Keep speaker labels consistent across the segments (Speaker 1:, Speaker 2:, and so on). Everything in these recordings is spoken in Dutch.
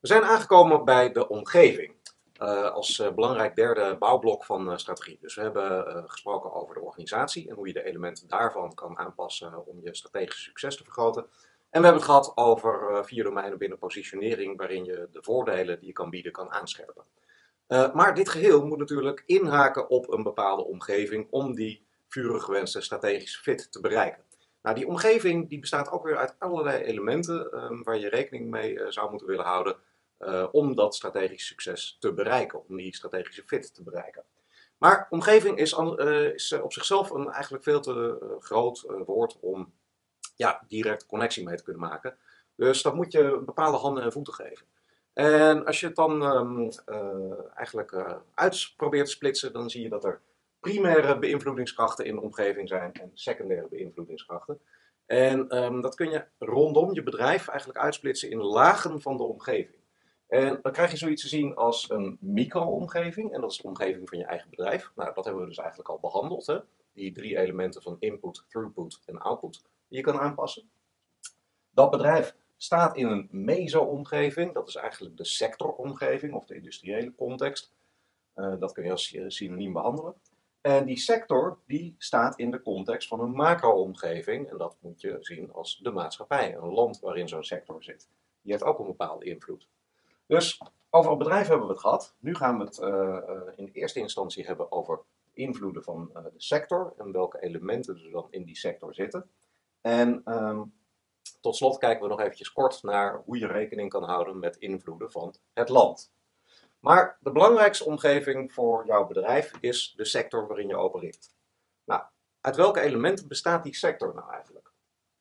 Speaker 1: We zijn aangekomen bij de omgeving. Uh, als uh, belangrijk derde bouwblok van uh, strategie. Dus we hebben gesproken over de organisatie en hoe je de elementen daarvan kan aanpassen om je strategische succes te vergroten. En we hebben het gehad over vier domeinen binnen positionering, waarin je de voordelen die je kan bieden kan aanscherpen. maar dit geheel moet natuurlijk inhaken op een bepaalde omgeving om die vurig gewenste strategische fit te bereiken. Nou, die omgeving die bestaat ook weer uit allerlei elementen um, waar je rekening mee zou moeten willen houden uh, om dat strategisch succes te bereiken, om die strategische fit te bereiken. Maar omgeving is, uh, is op zichzelf een eigenlijk veel te groot woord om ja, direct connectie mee te kunnen maken. Dus dat moet je bepaalde handen en voeten geven. En als je het dan um, eigenlijk uit probeert te splitsen, dan zie je dat er primaire beïnvloedingskrachten in de omgeving zijn en secundaire beïnvloedingskrachten. En um, dat kun je rondom je bedrijf eigenlijk uitsplitsen in lagen van de omgeving. En dan krijg je zoiets te zien als een micro-omgeving. En dat is de omgeving van je eigen bedrijf. Nou, dat hebben we dus eigenlijk al behandeld. Hè? Die drie elementen van input, throughput en output die je kan aanpassen. Dat bedrijf staat in een meso-omgeving. Dat is eigenlijk de sectoromgeving of de industriële context. Uh, dat kun je als synoniem behandelen. En die sector die staat in de context van een macro-omgeving. En dat moet je zien als de maatschappij, een land waarin zo'n sector zit. Die heeft ook een bepaalde invloed. Dus over het bedrijf hebben we het gehad. Nu gaan we het uh, in de eerste instantie hebben over invloeden van uh, de sector en welke elementen er dan in die sector zitten. En um, tot slot kijken we nog eventjes kort naar hoe je rekening kan houden met invloeden van het land. Maar de belangrijkste omgeving voor jouw bedrijf is de sector waarin je opereert. Nou, uit welke elementen bestaat die sector nou eigenlijk?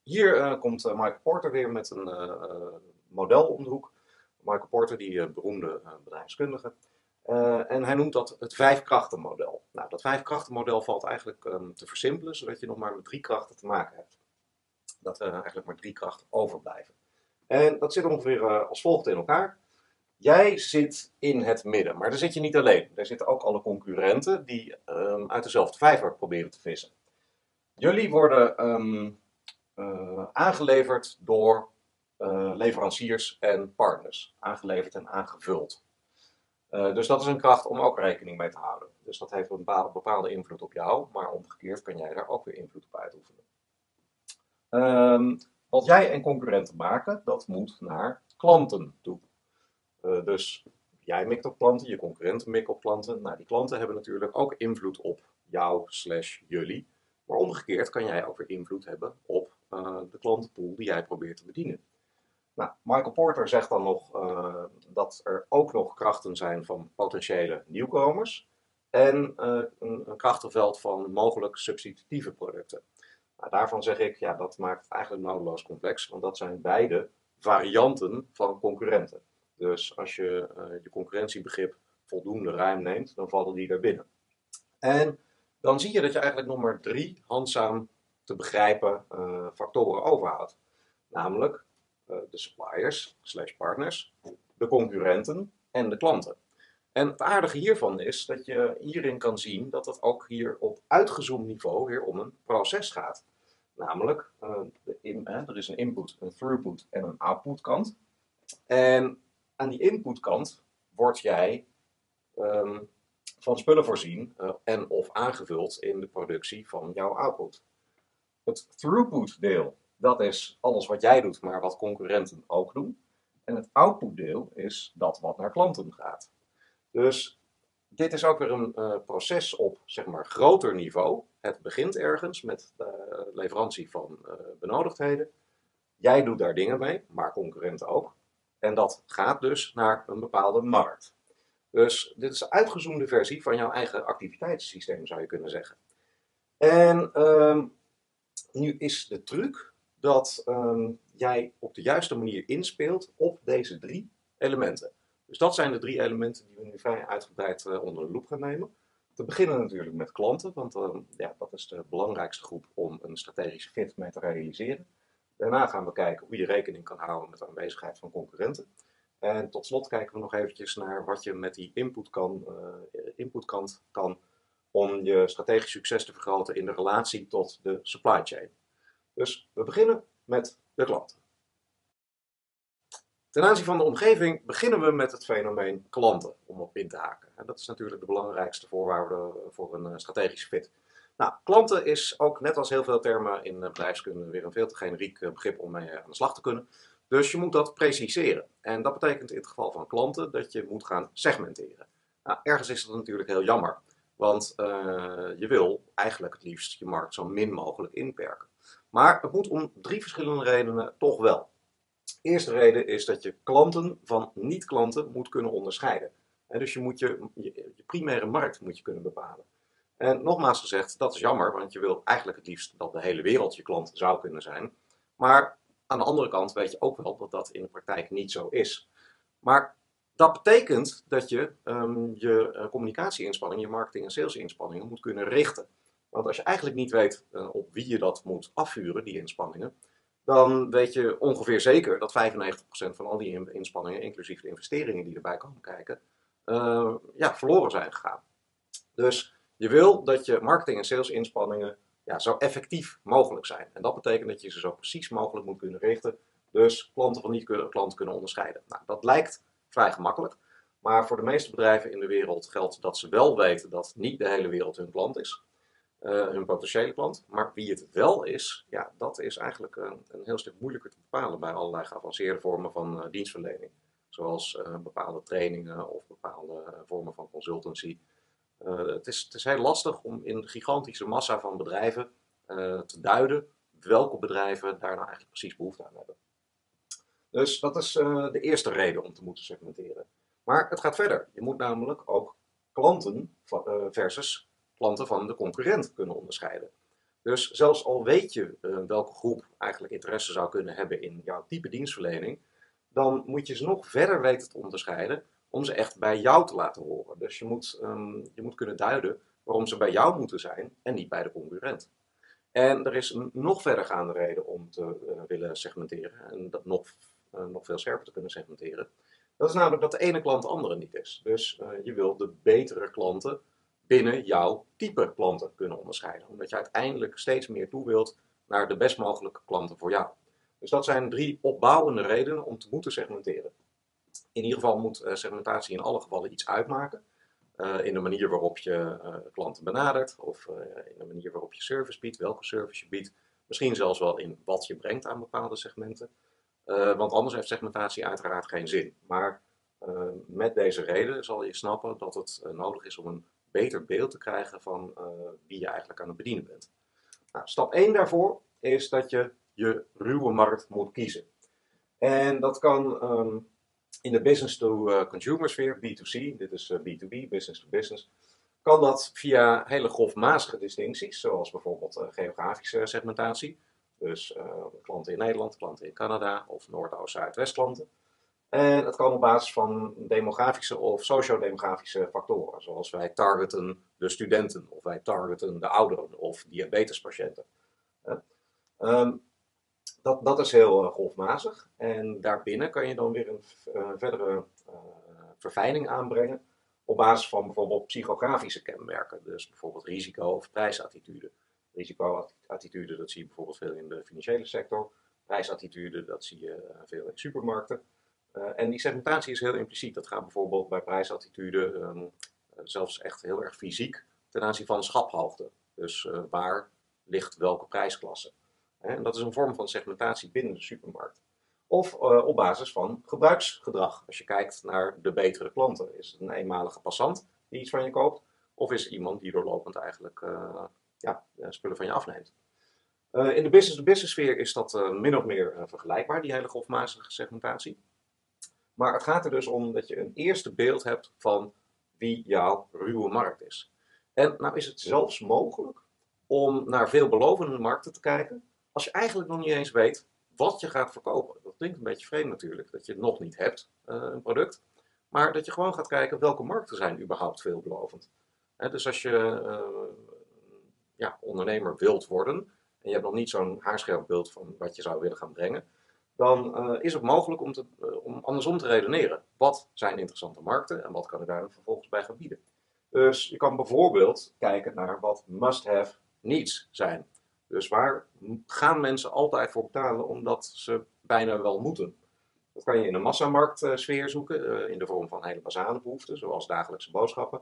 Speaker 1: Hier komt Mike Porter weer met een model om de hoek Michael Porter, die eh, beroemde eh, bedrijfskundige. Uh, en hij noemt dat het vijfkrachtenmodel. Nou, dat vijfkrachtenmodel valt eigenlijk um, te versimpelen, zodat je nog maar met drie krachten te maken hebt. Dat er eigenlijk maar drie krachten overblijven. En dat zit ongeveer als volgt in elkaar. Jij zit in het midden, maar daar zit je niet alleen. Daar zitten ook alle concurrenten die um, uit dezelfde vijver proberen te vissen. Jullie worden um, aangeleverd door uh, leveranciers en partners. Aangeleverd en aangevuld. Uh, dus dat is een kracht om ook rekening mee te houden. Dus dat heeft een bepaalde invloed op jou, maar omgekeerd kan jij daar ook weer invloed op uitoefenen. Um, wat jij en concurrenten maken, dat moet naar klanten toe. Uh, dus jij mikt op klanten, je concurrenten mikken op klanten. Nou, die klanten hebben natuurlijk ook invloed op jou slash jullie. Maar omgekeerd kan jij ook weer invloed hebben op de klantenpool die jij probeert te bedienen. Nou, Michael Porter zegt dan nog uh, dat er ook nog krachten zijn van potentiële nieuwkomers en uh, een, een, krachtenveld van mogelijk substitutieve producten. Nou, daarvan zeg ik, ja, dat maakt het eigenlijk nodeloos complex, want dat zijn beide varianten van concurrenten. Dus als je uh, je concurrentiebegrip voldoende ruim neemt, dan vallen die er binnen. En dan zie je dat je eigenlijk nog maar drie handzaam te begrijpen factoren overhoudt. Namelijk eh, de suppliers slash partners, de concurrenten en de klanten. En het aardige hiervan is dat je hierin kan zien dat het ook hier op uitgezoomd niveau weer om een proces gaat. Namelijk, in, er is een input, een throughput en een output kant. En aan die input kant word jij um, van spullen voorzien uh, en of aangevuld in de productie van jouw output. Het throughput deel dat is alles wat jij doet, maar wat concurrenten ook doen. En het outputdeel is dat wat naar klanten gaat. Dus dit is ook weer een uh, proces op zeg maar, groter niveau. Het begint ergens met de leverantie van uh, benodigdheden. Jij doet daar dingen mee, maar concurrenten ook. En dat gaat dus naar een bepaalde markt. Dus dit is een uitgezoomde versie van jouw eigen activiteitssysteem, zou je kunnen zeggen. En uh, nu is de truc dat um, jij op de juiste manier inspeelt op deze drie elementen. Dus dat zijn de drie elementen die we nu vrij uitgebreid uh, onder de loep gaan nemen. Te beginnen natuurlijk met klanten, want uh, ja, dat is de belangrijkste groep om een strategische fit mee te realiseren. Daarna gaan we kijken hoe je rekening kan houden met de aanwezigheid van concurrenten. En tot slot kijken we nog eventjes naar wat je met die input kan, uh, inputkant kan om je strategisch succes te vergroten in de relatie tot de supply chain. Dus we beginnen met de klant. Ten aanzien van de omgeving beginnen we met het fenomeen klanten, om op in te haken. En dat is natuurlijk de belangrijkste voorwaarde voor een eh, strategische fit. Nou, klanten is ook net als heel veel termen in bedrijfskunde weer een veel te generiek begrip om mee aan de slag te kunnen. Dus je moet dat preciseren. En dat betekent in het geval van klanten dat je moet gaan segmenteren. Nou, ergens is dat natuurlijk heel jammer, want je wil eigenlijk het liefst je markt zo min mogelijk inperken. Maar het moet om drie verschillende redenen toch wel. De eerste reden is dat je klanten van niet-klanten moet kunnen onderscheiden. En dus je moet je, je, primaire markt moet je kunnen bepalen. En nogmaals gezegd, dat is jammer, want je wil eigenlijk het liefst dat de hele wereld je klant zou kunnen zijn. Maar aan de andere kant weet je ook wel dat dat in de praktijk niet zo is. Maar dat betekent dat je um, je uh, communicatieinspanningen, je marketing- en salesinspanningen moet kunnen richten. Want als je eigenlijk niet weet uh, op wie je dat moet afvuren, die inspanningen, dan weet je ongeveer zeker dat 95% van al die inspanningen, inclusief de investeringen die erbij komen kijken, uh, ja, verloren zijn gegaan. Dus je wil dat je marketing- en salesinspanningen ja, zo effectief mogelijk zijn. En dat betekent dat je ze zo precies mogelijk moet kunnen richten. Dus klanten van niet-klanten kunnen onderscheiden. Nou, dat lijkt vrij gemakkelijk. Maar voor de meeste bedrijven in de wereld geldt dat ze wel weten dat niet de hele wereld hun klant is. Uh, hun potentiële klant. Maar wie het wel is, ja, dat is eigenlijk een, een heel stuk moeilijker te bepalen bij allerlei geavanceerde vormen van uh, dienstverlening. Zoals uh, bepaalde trainingen of bepaalde vormen van consultancy. het, is, het is heel lastig om in gigantische massa van bedrijven te duiden welke bedrijven daar nou eigenlijk precies behoefte aan hebben. Dus dat is de eerste reden om te moeten segmenteren. Maar het gaat verder. Je moet namelijk ook klanten versus klanten van de concurrent kunnen onderscheiden. Dus zelfs al weet je uh, welke groep eigenlijk interesse zou kunnen hebben in jouw type dienstverlening, dan moet je ze nog verder weten te onderscheiden om ze echt bij jou te laten horen. Dus je moet, um, je moet kunnen duiden waarom ze bij jou moeten zijn en niet bij de concurrent. En er is een nog verdergaande reden om te uh, willen segmenteren. En dat nog uh, nog veel scherper te kunnen segmenteren. Dat is namelijk dat de ene klant de andere niet is. Dus je wil de betere klanten binnen jouw type klanten kunnen onderscheiden. Omdat je uiteindelijk steeds meer toe wilt naar de best mogelijke klanten voor jou. Dus dat zijn drie opbouwende redenen om te moeten segmenteren. In ieder geval moet uh, segmentatie in alle gevallen iets uitmaken. in de manier waarop je klanten benadert, of in de manier waarop je service biedt, welke service je biedt. Misschien zelfs wel in wat je brengt aan bepaalde segmenten. Want anders heeft segmentatie uiteraard geen zin. Maar met deze reden zal je snappen dat het nodig is om een beter beeld te krijgen van wie je eigenlijk aan het bedienen bent. Nou, stap 1 daarvoor is dat je je ruwe markt moet kiezen. En dat kan um, in de business-to-consumer sfeer, B2C, dit is B2B, business-to-business, kan dat via hele grofmazige distincties, zoals bijvoorbeeld geografische segmentatie. Dus klanten in Nederland, klanten in Canada of Noord, Oost, Zuid, West klanten. En het kan op basis van demografische of sociodemografische factoren, zoals wij targeten de studenten, of wij targeten de ouderen of diabetespatiënten. Uh, um, dat, dat is heel uh, golfmazig. En daarbinnen kan je dan weer een verdere verfijning aanbrengen op basis van bijvoorbeeld psychografische kenmerken. Dus bijvoorbeeld risico of prijsattitude risicoattitude, dat zie je bijvoorbeeld veel in de financiële sector. Prijsattitude, dat zie je eh, veel in supermarkten. Uh, en die segmentatie is heel impliciet. Dat gaat bijvoorbeeld bij prijsattitude um, zelfs echt heel erg fysiek ten aanzien van schaphoogte. Dus uh, waar ligt welke prijsklasse. En dat is een vorm van segmentatie binnen de supermarkt. Of op basis van gebruiksgedrag. Als je kijkt naar de betere klanten. Is het een eenmalige passant die iets van je koopt? Of is het iemand die doorlopend eigenlijk ja, spullen van je afneemt. In de business-to-business sfeer is dat min of meer vergelijkbaar, die hele grofmazige segmentatie. Maar het gaat er dus om dat je een eerste beeld hebt van wie jouw ruwe markt is. En nou is het zelfs mogelijk om naar veelbelovende markten te kijken, als je eigenlijk nog niet eens weet wat je gaat verkopen. Dat klinkt een beetje vreemd natuurlijk, dat je nog niet hebt, een product. Maar dat je gewoon gaat kijken welke markten zijn überhaupt veelbelovend. He, dus als je ja, ondernemer wilt worden en je hebt nog niet zo'n haarscherp beeld van wat je zou willen gaan brengen, dan uh, is het mogelijk om, te, uh, om andersom te redeneren. Wat zijn interessante markten en wat kan ik daar vervolgens bij gaan bieden? Dus je kan bijvoorbeeld kijken naar wat must-have needs zijn. Dus waar gaan mensen altijd voor betalen omdat ze bijna wel moeten? Dat kan je in een massamarktsfeer zoeken, in de vorm van hele basale behoeften, zoals dagelijkse boodschappen.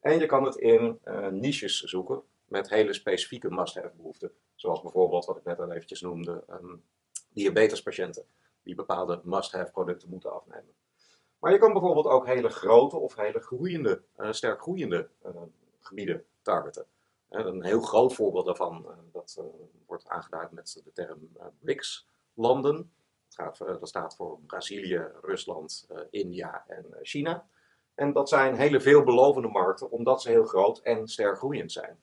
Speaker 1: En je kan het in niches zoeken met hele specifieke must-have behoeften. Zoals bijvoorbeeld, wat ik net al eventjes noemde, um, diabetespatiënten die bepaalde must-have producten moeten afnemen. Maar je kan bijvoorbeeld ook hele grote of hele groeiende, uh, sterk groeiende uh, gebieden targeten. Uh, een heel groot voorbeeld daarvan, dat wordt aangeduid met de term BRICS-landen. Dat staat voor Brazilië, Rusland, India en China. En dat zijn hele veelbelovende markten, omdat ze heel groot en sterk groeiend zijn.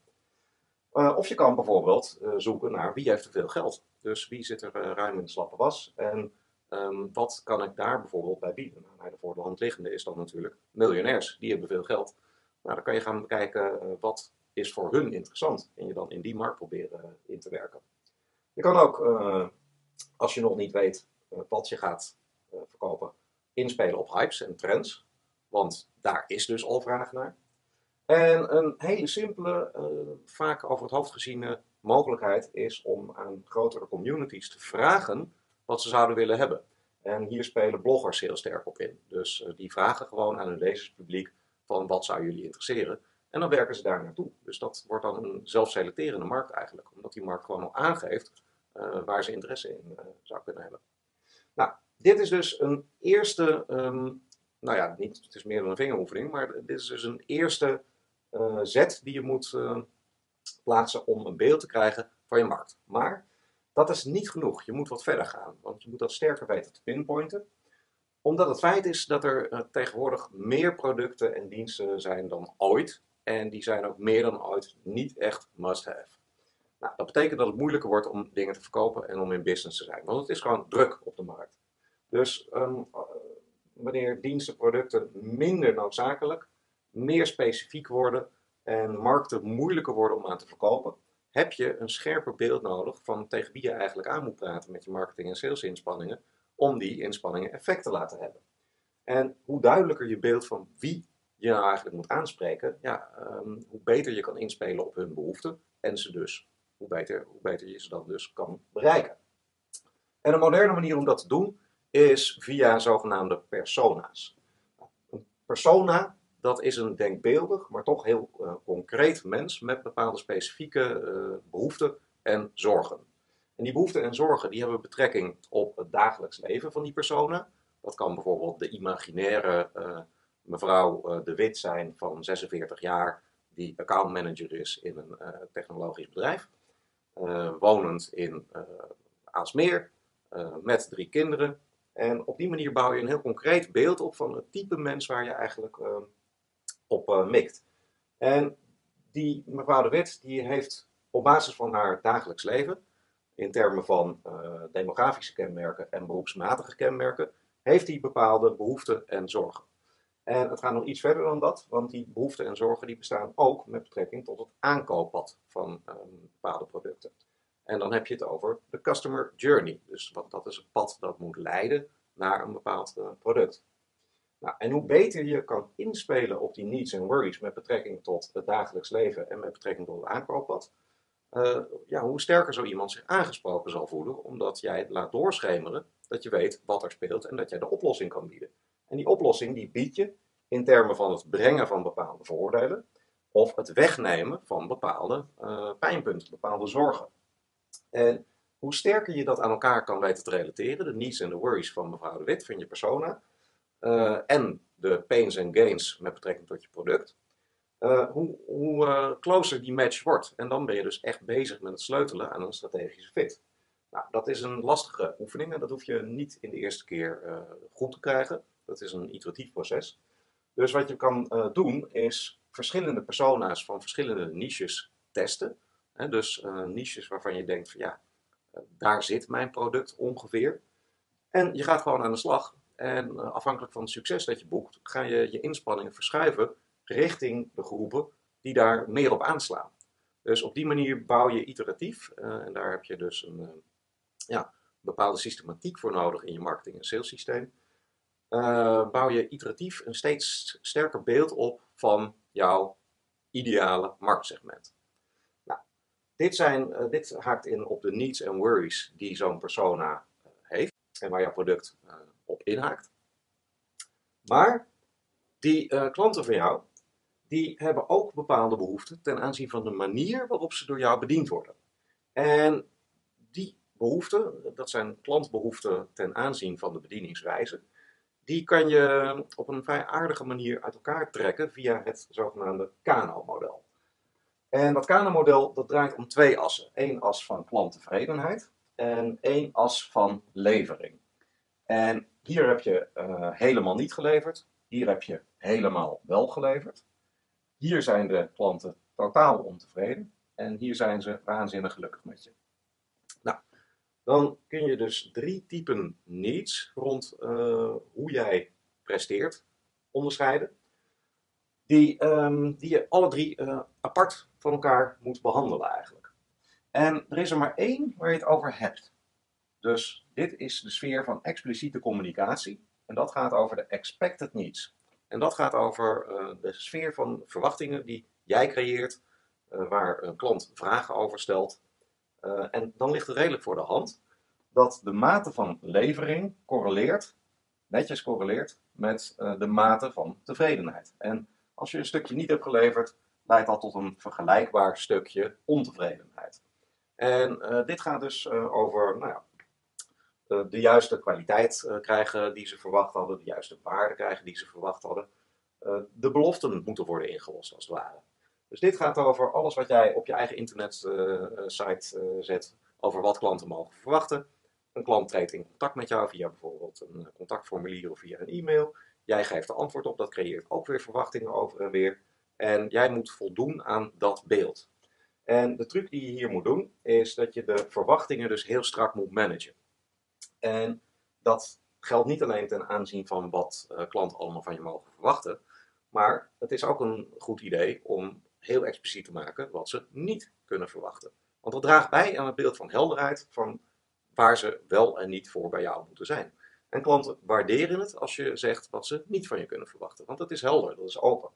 Speaker 1: Of je kan bijvoorbeeld zoeken naar wie heeft er veel geld. Dus wie zit er ruim in de slappe was en Um, wat kan ik daar bijvoorbeeld bij bieden? Nou, de voor de hand liggende is dan natuurlijk miljonairs, die hebben veel geld. Nou, dan kan je gaan bekijken wat is voor hun interessant en je dan in die markt proberen in te werken. Je kan ook, als je nog niet weet wat je gaat verkopen, inspelen op hypes en trends, want daar is dus al vraag naar. En een hele simpele, vaak over het hoofd geziene mogelijkheid is om aan grotere communities te vragen wat ze zouden willen hebben. En hier spelen bloggers heel sterk op in. Dus uh, die vragen gewoon aan hun lezerspubliek van wat zou jullie interesseren. En dan werken ze daar naartoe. Dus dat wordt dan een zelfselecterende markt eigenlijk. Omdat die markt gewoon al aangeeft uh, waar ze interesse in uh, zou kunnen hebben. Nou, dit is dus een eerste, um, nou ja, niet, het is meer dan een vingeroefening, maar dit is dus een eerste zet die je moet plaatsen om een beeld te krijgen van je markt. Maar dat is niet genoeg. Je moet wat verder gaan, want je moet dat sterker weten te pinpointen. Omdat het feit is dat er uh, tegenwoordig meer producten en diensten zijn dan ooit. En die zijn ook meer dan ooit niet echt must-have. Nou, dat betekent dat het moeilijker wordt om dingen te verkopen en om in business te zijn. Want het is gewoon druk op de markt. Dus um, wanneer diensten, producten minder noodzakelijk, meer specifiek worden en markten moeilijker worden om aan te verkopen, heb je een scherper beeld nodig van tegen wie je eigenlijk aan moet praten met je marketing- en salesinspanningen, om die inspanningen effect te laten hebben. En hoe duidelijker je beeld van wie je nou eigenlijk moet aanspreken, ja, um, hoe beter je kan inspelen op hun behoeften en ze dus, hoe beter, hoe beter je ze dan dus kan bereiken. En een moderne manier om dat te doen is via zogenaamde persona's. Een persona dat is een denkbeeldig, maar toch heel uh, concreet mens met bepaalde specifieke uh, behoeften en zorgen. En die behoeften en zorgen die hebben betrekking op het dagelijks leven van die persona. Dat kan bijvoorbeeld de imaginaire uh, mevrouw De Wit zijn van 46 jaar, die accountmanager is in een technologisch bedrijf. wonend in Aalsmeer, met drie kinderen. En op die manier bouw je een heel concreet beeld op van het type mens waar je eigenlijk op uh, mikt. En die mevrouw de Wit die heeft op basis van haar dagelijks leven, in termen van uh, demografische kenmerken en beroepsmatige kenmerken, heeft die bepaalde behoeften en zorgen. En het gaat nog iets verder dan dat, want die behoeften en zorgen die bestaan ook met betrekking tot het aankooppad van um, bepaalde producten. En dan heb je het over de customer journey. Dus wat, dat is het pad dat moet leiden naar een bepaald uh, product. Nou, en hoe beter je kan inspelen op die needs en worries met betrekking tot het dagelijks leven en met betrekking tot het aankooppad, uh, ja, hoe sterker zo iemand zich aangesproken zal voelen, omdat jij laat doorschemeren dat je weet wat er speelt en dat jij de oplossing kan bieden. En die oplossing die bied je in termen van het brengen van bepaalde voordelen of het wegnemen van bepaalde uh, pijnpunten, bepaalde zorgen. En hoe sterker je dat aan elkaar kan weten te relateren, de needs en de worries van mevrouw de Wit, van je persona, uh, en de pains en gains met betrekking tot je product, uh, hoe, hoe uh, closer die match wordt. En dan ben je dus echt bezig met het sleutelen aan een strategische fit. Nou, dat is een lastige oefening en dat hoef je niet in de eerste keer goed te krijgen. Dat is een iteratief proces. Dus wat je kan doen is verschillende persona's van verschillende niches testen. Dus niches waarvan je denkt van ja, daar zit mijn product ongeveer. En je gaat gewoon aan de slag en eh, afhankelijk van het succes dat je boekt, ga je je inspanningen verschuiven richting de groepen die daar meer op aanslaan. Dus op die manier bouw je iteratief, uh, en daar heb je dus een uh, ja, bepaalde systematiek voor nodig in je marketing- en salessysteem. Uh, bouw je iteratief een steeds sterker beeld op van jouw ideale marktsegment. Nou, dit, zijn, dit haakt in op de needs en worries die zo'n persona heeft. en waar jouw product op inhaakt. Maar die klanten van jou, die hebben ook bepaalde behoeften ten aanzien van de manier waarop ze door jou bediend worden. En die behoeften, dat zijn klantbehoeften ten aanzien van de bedieningswijze, die kan je op een vrij aardige manier uit elkaar trekken via het zogenaamde Kano-model. En dat Kano-model dat draait om twee assen. Eén as van klanttevredenheid en één as van levering. En hier heb je uh, helemaal niet geleverd, hier heb je helemaal wel geleverd. Hier zijn de klanten totaal ontevreden en hier zijn ze waanzinnig gelukkig met je. Nou, dan kun je dus drie typen needs rond uh, hoe jij presteert onderscheiden. Die, um, die je alle drie uh, apart van elkaar moet behandelen eigenlijk. En er is er maar één waar je het over hebt. Dus dit is de sfeer van expliciete communicatie. En dat gaat over de expected needs. En dat gaat over uh, de sfeer van verwachtingen die jij creëert, uh, waar een klant vragen over stelt. Uh, en dan ligt het redelijk voor de hand dat de mate van levering correleert, netjes correleert, met de mate van tevredenheid. En als je een stukje niet hebt geleverd, leidt dat tot een vergelijkbaar stukje ontevredenheid. En dit gaat dus over nou ja, eh, de juiste kwaliteit eh, krijgen die ze verwacht hadden, de juiste waarde krijgen die ze verwacht hadden. Eh, de beloften moeten worden ingelost, als het ware. Dus dit gaat over alles wat jij op je eigen internetsite zet over wat klanten mogen verwachten. Een klant treedt in contact met jou via bijvoorbeeld een contactformulier of via een e-mail. Jij geeft er antwoord op, dat creëert ook weer verwachtingen over en weer. En jij moet voldoen aan dat beeld. En de truc die je hier moet doen, is dat je de verwachtingen dus heel strak moet managen. En dat geldt niet alleen ten aanzien van wat uh, klanten allemaal van je mogen verwachten, maar het is ook een goed idee om heel expliciet te maken wat ze niet kunnen verwachten. Want dat draagt bij aan het beeld van helderheid van waar ze wel en niet voor bij jou moeten zijn. En klanten waarderen het als je zegt wat ze niet van je kunnen verwachten, want dat is helder, dat is open.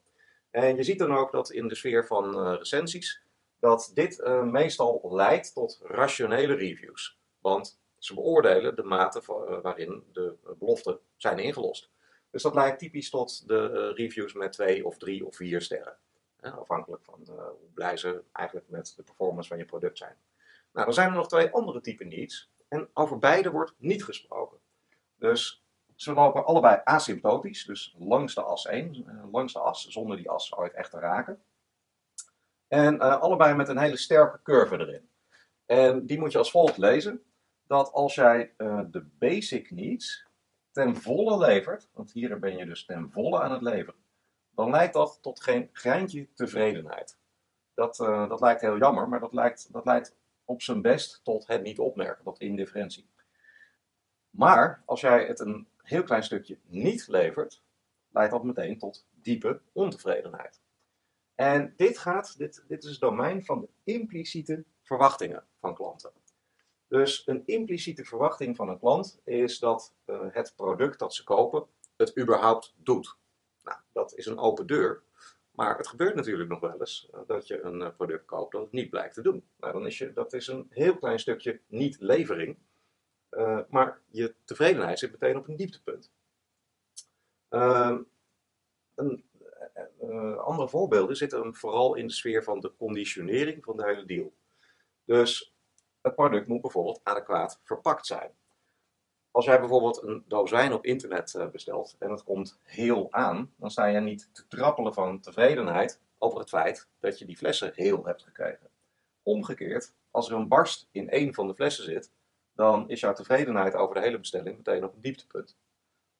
Speaker 1: En je ziet dan ook dat in de sfeer van uh, recensies, dat dit uh, meestal leidt tot rationele reviews. Want ze beoordelen de mate eh, waarin de eh, beloften zijn ingelost. Dus dat leidt typisch tot de eh, reviews met twee of drie of vier sterren. afhankelijk van hoe blij ze eigenlijk met de performance van je product zijn. Nou, dan zijn er nog twee andere typen needs. En over beide wordt niet gesproken. Dus ze lopen allebei asymptotisch, dus langs de as 1, langs de as, zonder die as ooit echt te raken. En allebei met een hele sterke curve erin. En die moet je als volgt lezen dat als jij uh, de basic needs ten volle levert, want hier ben je dus ten volle aan het leveren, dan leidt dat tot geen greintje tevredenheid. Dat, uh, dat lijkt heel jammer, maar dat, lijkt, dat leidt op zijn best tot het niet opmerken, tot indifferentie. Maar als jij het een heel klein stukje niet levert, leidt dat meteen tot diepe ontevredenheid. En dit, gaat, dit, dit is het domein van de impliciete verwachtingen van klanten. Dus een impliciete verwachting van een klant is dat uh, het product dat ze kopen het überhaupt doet. Nou, dat is een open deur. Maar het gebeurt natuurlijk nog wel eens uh, dat je een uh, product koopt dat het niet blijkt te doen. Nou, dan is je, dat is een heel klein stukje niet-levering. maar je tevredenheid zit meteen op een dieptepunt. Ehm, een, andere voorbeelden zitten vooral in de sfeer van de conditionering van de hele deal. Dus het product moet bijvoorbeeld adequaat verpakt zijn. Als jij bijvoorbeeld een doos wijn op internet eh, bestelt en het komt heel aan, dan sta je niet te trappelen van tevredenheid over het feit dat je die flessen heel hebt gekregen. Omgekeerd, als er een barst in één van de flessen zit, dan is jouw tevredenheid over de hele bestelling meteen op een dieptepunt.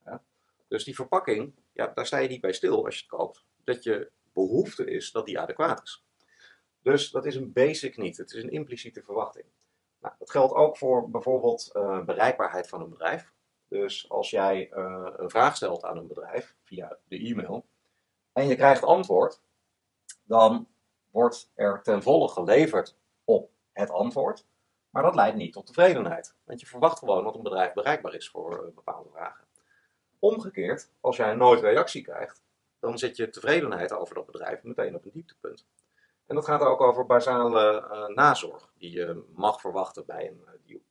Speaker 1: Ja? Dus die verpakking, ja, daar sta je niet bij stil als je het koopt. Dat je behoefte is dat die adequaat is. Dus dat is een basic niet, het is een impliciete verwachting. Nou, dat geldt ook voor bijvoorbeeld uh, bereikbaarheid van een bedrijf. Dus als jij uh, een vraag stelt aan een bedrijf via de e-mail en je krijgt antwoord, dan wordt er ten volle geleverd op het antwoord. Maar dat leidt niet tot tevredenheid. Want je verwacht gewoon dat een bedrijf bereikbaar is voor uh, bepaalde vragen. Omgekeerd, als jij nooit reactie krijgt, dan zit je tevredenheid over dat bedrijf meteen op een dieptepunt. En dat gaat ook over basale uh, nazorg die je mag verwachten bij een uh, deal.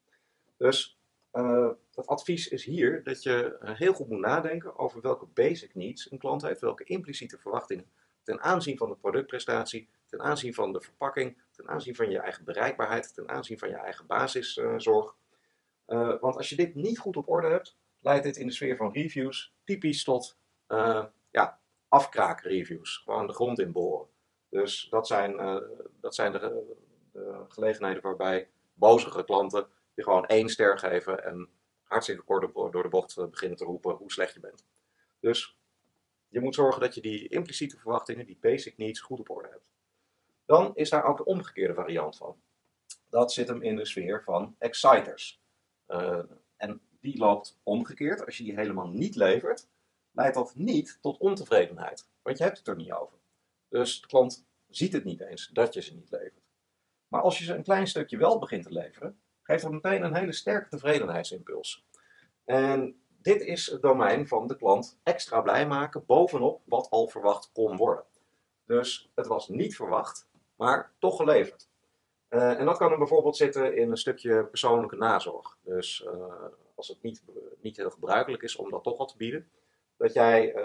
Speaker 1: Dus het advies is hier dat je heel goed moet nadenken over welke basic needs een klant heeft, welke impliciete verwachtingen ten aanzien van de productprestatie, ten aanzien van de verpakking, ten aanzien van je eigen bereikbaarheid, ten aanzien van je eigen basiszorg. Want als je dit niet goed op orde hebt, leidt dit in de sfeer van reviews typisch tot uh, ja, afkraakreviews. Gewoon de grond inboren. Dus dat zijn, uh, dat zijn de, de, gelegenheden waarbij bozige klanten je gewoon één ster geven en hartstikke kort door de bocht beginnen te roepen hoe slecht je bent. Dus je moet zorgen dat je die impliciete verwachtingen, die basic needs, goed op orde hebt. Dan is daar ook de omgekeerde variant van. Dat zit hem in de sfeer van exciters. Uh, en die loopt omgekeerd. Als je die helemaal niet levert, leidt dat niet tot ontevredenheid. Want je hebt het er niet over. Dus de klant ziet het niet eens dat je ze niet levert. Maar als je ze een klein stukje wel begint te leveren, geeft dat meteen een hele sterke tevredenheidsimpuls. En dit is het domein van de klant extra blij maken bovenop wat al verwacht kon worden. Dus het was niet verwacht, maar toch geleverd. Uh, en dat kan er bijvoorbeeld zitten in een stukje persoonlijke nazorg. Dus uh, als het niet, niet heel gebruikelijk is om dat toch al te bieden, dat jij, uh,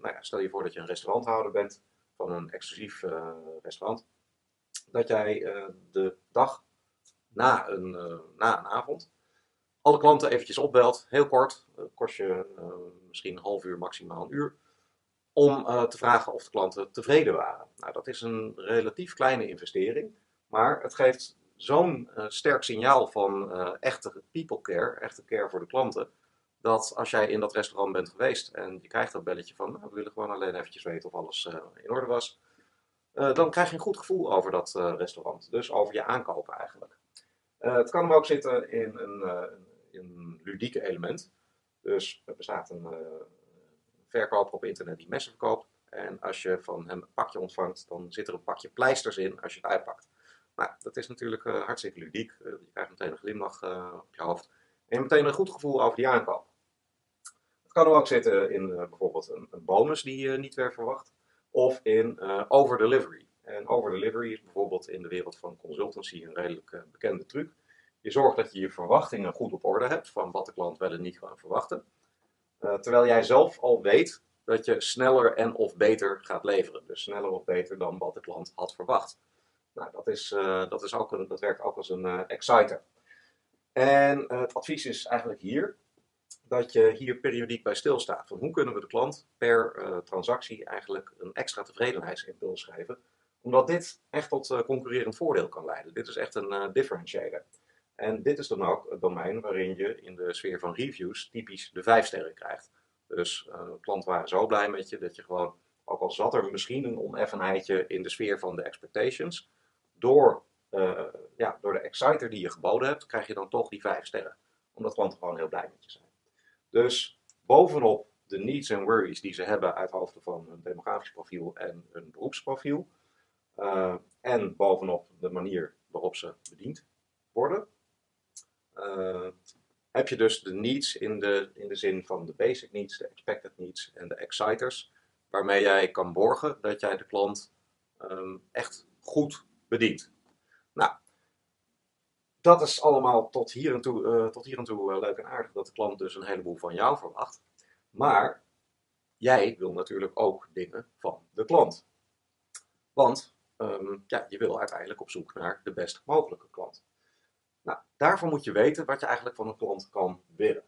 Speaker 1: nou ja, stel je voor dat je een restauranthouder bent van een exclusief restaurant, dat jij de dag na een, na een avond alle klanten eventjes opbelt, heel kort, kost je misschien een half uur, maximaal een uur, om te vragen of de klanten tevreden waren. Nou, dat is een relatief kleine investering. Maar het geeft zo'n sterk signaal van echte people care, echte care voor de klanten, dat als jij in dat restaurant bent geweest en je krijgt dat belletje van, nou, we willen gewoon alleen eventjes weten of alles uh, in orde was, dan krijg je een goed gevoel over dat restaurant. Dus over je aankopen eigenlijk. het kan hem ook zitten in een, een ludieke element. Dus er bestaat een verkoper op internet die messen verkoopt. En als je van hem een pakje ontvangt, dan zit er een pakje pleisters in als je het uitpakt. Nou, dat is natuurlijk hartstikke ludiek. Je krijgt meteen een glimlach op je hoofd. En meteen een goed gevoel over die aankoop. Het kan ook zitten in bijvoorbeeld een, bonus die je niet werd verwacht. Of in over-delivery. En over-delivery is bijvoorbeeld in de wereld van consultancy een redelijk bekende truc. Je zorgt dat je je verwachtingen goed op orde hebt van wat de klant wel en niet kan verwachten. terwijl jij zelf al weet dat je sneller en of beter gaat leveren. Dus sneller of beter dan wat de klant had verwacht. Nou, dat, is, dat, is ook een, dat werkt ook als een exciter. En uh, het advies is eigenlijk hier dat je hier periodiek bij stilstaat. Van hoe kunnen we de klant per transactie eigenlijk een extra tevredenheidsimpuls geven. Omdat dit echt tot concurrerend voordeel kan leiden. Dit is echt een differentiator. En dit is dan ook het domein waarin je in de sfeer van reviews typisch de vijf sterren krijgt. Dus klanten waren zo blij met je dat je gewoon, ook al zat er misschien een oneffenheidje in de sfeer van de expectations, door, uh, ja, door exciter die je geboden hebt, krijg je dan toch die vijf sterren. Omdat klanten gewoon heel blij met je zijn. Dus bovenop de needs en worries die ze hebben uit hoofde van hun demografisch profiel en hun beroepsprofiel. Uh, en bovenop de manier waarop ze bediend worden. Uh, heb je dus de needs in de, in de zin van de basic needs, de expected needs en de exciters. Waarmee jij kan borgen dat jij de klant um, echt goed bedient. Nou, dat is allemaal tot hier en toe, uh, tot hier en toe uh, leuk en aardig dat de klant dus een heleboel van jou verwacht. Maar jij wil natuurlijk ook dingen van de klant. Want um, ja, je wil uiteindelijk op zoek naar de best mogelijke klant. Nou, daarvoor moet je weten wat je eigenlijk van een klant kan willen.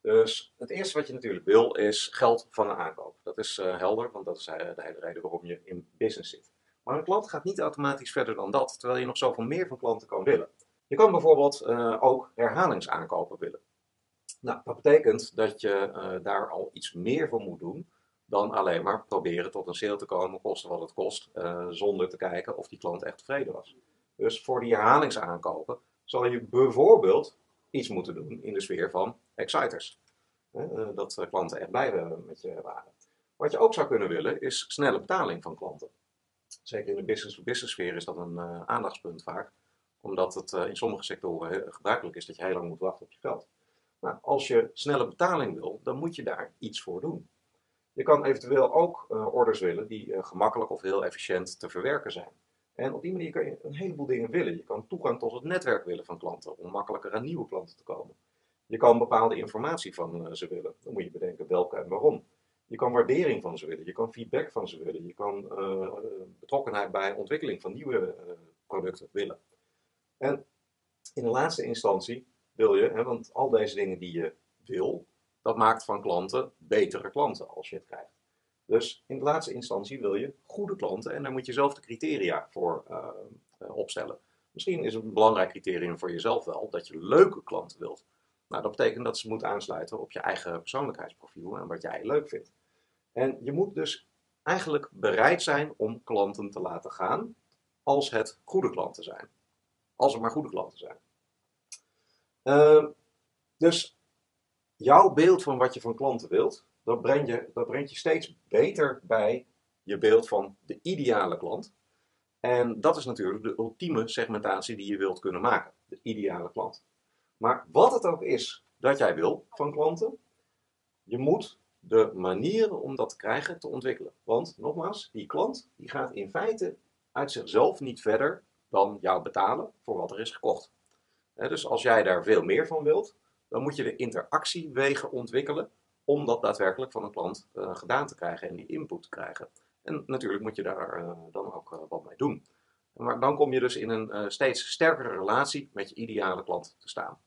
Speaker 1: Dus het eerste wat je natuurlijk wil is geld van een aankoop. Dat is uh, helder, want dat is de hele reden waarom je in business zit. Maar een klant gaat niet automatisch verder dan dat, terwijl je nog zoveel meer van klanten kan willen. Je kan bijvoorbeeld uh, ook herhalingsaankopen willen. Nou, dat betekent dat je uh, daar al iets meer voor moet doen dan alleen maar proberen tot een sale te komen, kosten wat het kost, uh, zonder te kijken of die klant echt tevreden was. Dus voor die herhalingsaankopen zal je bijvoorbeeld iets moeten doen in de sfeer van exciters. dat klanten echt blij met je waren. Wat je ook zou kunnen willen is snelle betaling van klanten. Zeker in de business-to-business sfeer is dat een aandachtspunt vaak. Omdat het uh, in sommige sectoren gebruikelijk is dat je heel lang moet wachten op je geld. Nou, als je snelle betaling wil, dan moet je daar iets voor doen. Je kan eventueel ook uh, orders willen die gemakkelijk of heel efficiënt te verwerken zijn. En op die manier kan je een heleboel dingen willen. Je kan toegang tot het netwerk willen van klanten om makkelijker aan nieuwe klanten te komen. Je kan bepaalde informatie van eh, ze willen. Dan moet je bedenken welke en waarom. Je kan waardering van ze willen, je kan feedback van ze willen, je kan betrokkenheid bij ontwikkeling van nieuwe producten willen. En in de laatste instantie wil je, hè, want al deze dingen die je wil, dat maakt van klanten betere klanten als je het krijgt. Dus in de laatste instantie wil je goede klanten en daar moet je zelf de criteria voor uh, opstellen. Misschien is een belangrijk criterium voor jezelf wel dat je leuke klanten wilt. Nou, dat betekent dat ze moeten aansluiten op je eigen persoonlijkheidsprofiel en wat jij leuk vindt. En je moet dus eigenlijk bereid zijn om klanten te laten gaan als het goede klanten zijn. Als het maar goede klanten zijn. Uh, dus jouw beeld van wat je van klanten wilt, dat brengt je, dat brengt je steeds beter bij je beeld van de ideale klant. En dat is natuurlijk de ultieme segmentatie die je wilt kunnen maken. De ideale klant. Maar wat het ook is dat jij wil van klanten, je moet de manieren om dat te krijgen te ontwikkelen. Want nogmaals, die klant die gaat in feite uit zichzelf niet verder dan jou betalen voor wat er is gekocht. dus als jij daar veel meer van wilt, dan moet je de interactiewegen ontwikkelen om dat daadwerkelijk van een klant uh, gedaan te krijgen en die input te krijgen. En natuurlijk moet je daar uh, dan ook uh, wat mee doen. Maar dan kom je dus in een steeds sterkere relatie met je ideale klant te staan.